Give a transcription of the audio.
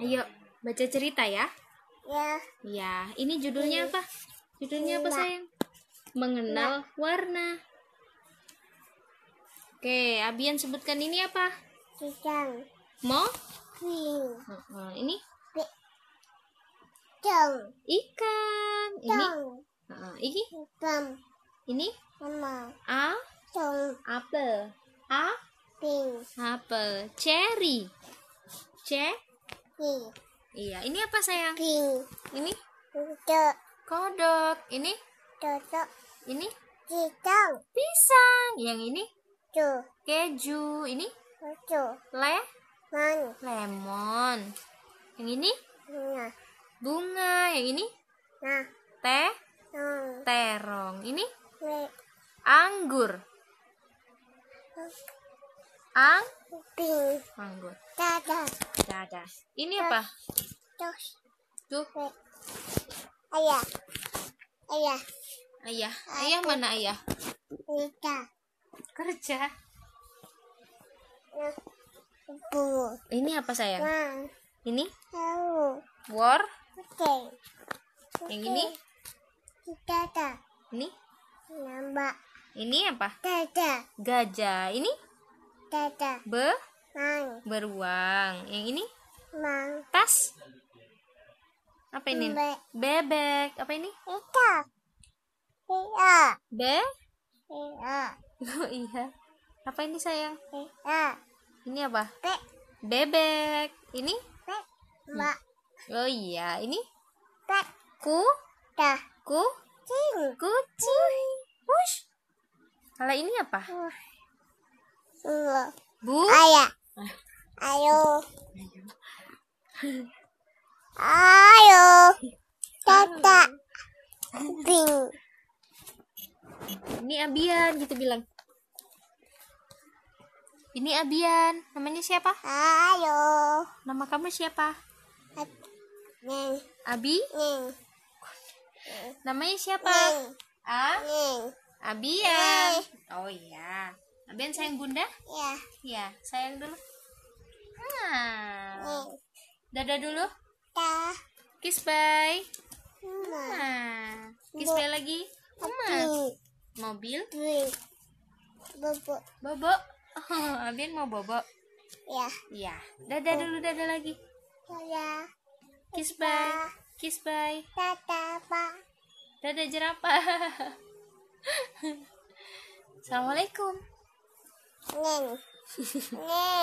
Ayo, baca cerita ya. Ya. Ya, ini judulnya apa? Judulnya apa sayang? Mengenal warna. Oke, Abian sebutkan ini apa? Cidang. Mo? Heeh, ini Dong. ikan. Ini ini Bam. ini Mama. a Dong. apel. A Pink. apel. Cherry. C Pink. Iya, ini apa sayang? Pink. Ini Untuk. kodok. Ini Tutup. ini Cidang. pisang. Yang ini Tuh. keju. Ini Tuh. le Man. lemon. Yang ini Nah. bunga. Yang ini Nah. teh terong. Ini Le. anggur. Ang Pink. anggur. Dada. Dadah. Ini apa? Tuh, Le. Ayah. Ayah. ayah. Ayah mana ayah? Lita. Kerja. Nah. Bu. Ini apa sayang? Nah. Ini Tahu. war. Oke. Yang ini? Dada. Ini Nambah. ini apa? Dada. Gajah. Ini Dada. be Mang. beruang. Yang ini Mang. tas. Apa ini? Be. Bebek. Apa ini? Ita. Iya. Be? Iya. Oh iya. Apa ini sayang? Iya. Ini apa? Be. Bebek. Ini? Be. Mbak. Oh iya. Ini Be. ku Dah. ku Cing. kucing. Push. Kalau ini apa? Iya. Bu. Ayah. Ayo. Ayo. Dada. Pink. Ini Abian gitu bilang. Ini Abian. Namanya siapa? Ayo. Nama kamu siapa? Neng. Abi? Neng. Namanya siapa? Neng. A? Neng. Abian. Oh iya. Abian sayang bunda? Ya. Iya, sayang dulu. Neng. Dadah dulu. Dah. Kiss bye. Ah. Kiss bye lagi. Mama. Mobil. Pink. Bobo. Bobo. Oh, Abian mau bobo. Ya. Iya. Dadah dulu, dadah lagi. Ya. Kiss bye. Kiss bye. Dada, Pak. Dadah jerapah. Assalamualaikum. Neng. Neng.